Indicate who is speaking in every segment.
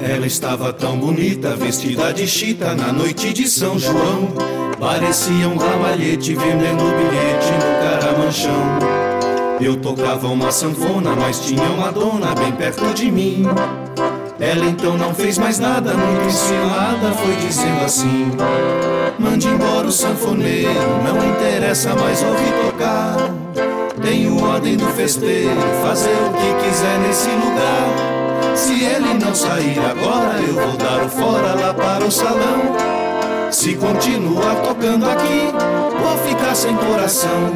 Speaker 1: Ela estava tão bonita, vestida de chita na noite de São João. Parecia um ramalhete vendendo bilhete no caramanchão. Eu tocava uma sanfona, mas tinha uma dona bem perto de mim. Ela então não fez mais nada, muito ensinada, foi dizendo assim: Mande embora o sanfoneiro, não interessa mais ouvir tocar. Tenho ordem do festeiro, fazer o que quiser nesse lugar. Se ele não sair agora, eu vou dar o fora lá para o salão. Se continuar tocando aqui, vou ficar sem coração.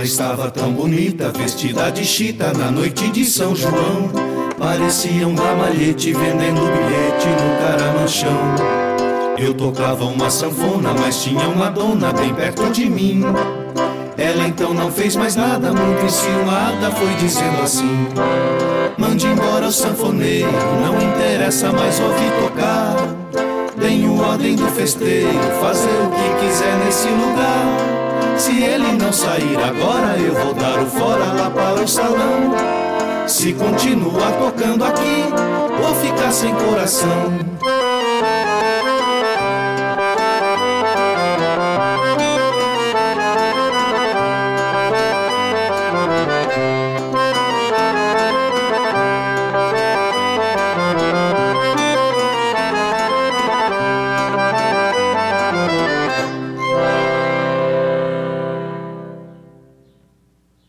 Speaker 1: Ela estava tão bonita, vestida de chita na noite de São João. Parecia um ramalhete vendendo bilhete no caramanchão. Eu tocava uma sanfona, mas tinha uma dona bem perto de mim. Ela então não fez mais nada, muito enciumada, foi dizendo assim: Mande embora o sanfoneiro, não interessa mais ouvir tocar. Tenho ordem do festeiro, fazer o que quiser nesse lugar. Se ele não sair agora, eu vou dar o fora lá para o salão. Se continuar tocando aqui, vou ficar sem coração.